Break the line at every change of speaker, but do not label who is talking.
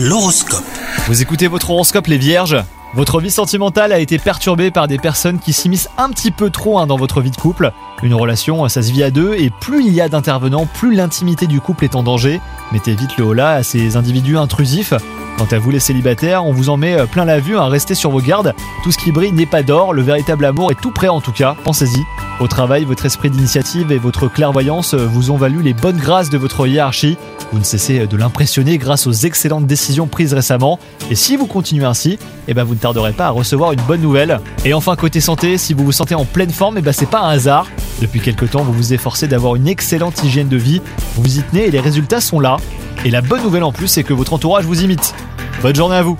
L'horoscope.
Vous écoutez votre horoscope les vierges? Votre vie sentimentale a été perturbée par des personnes qui s'immiscent un petit peu trop hein, dans votre vie de couple. Une relation, ça se vit à deux et plus il y a d'intervenants, plus l'intimité du couple est en danger. Mettez vite le holà à ces individus intrusifs. Quant à vous les célibataires, on vous en met euh, plein la vue, hein, restez sur vos gardes. Tout ce qui brille n'est pas d'or, le véritable amour est tout prêt en tout cas, pensez-y. Au travail, votre esprit d'initiative et votre clairvoyance vous ont valu les bonnes grâces de votre hiérarchie. Vous ne cessez de l'impressionner grâce aux excellentes décisions prises récemment. Et si vous continuez ainsi, eh ben vous ne tarderez pas à recevoir une bonne nouvelle. Et enfin côté santé, si vous vous sentez en pleine forme, eh ben c'est pas un hasard. Depuis quelque temps, vous vous efforcez d'avoir une excellente hygiène de vie. Vous y tenez et les résultats sont là. Et la bonne nouvelle en plus, c'est que votre entourage vous imite. Bonne journée à vous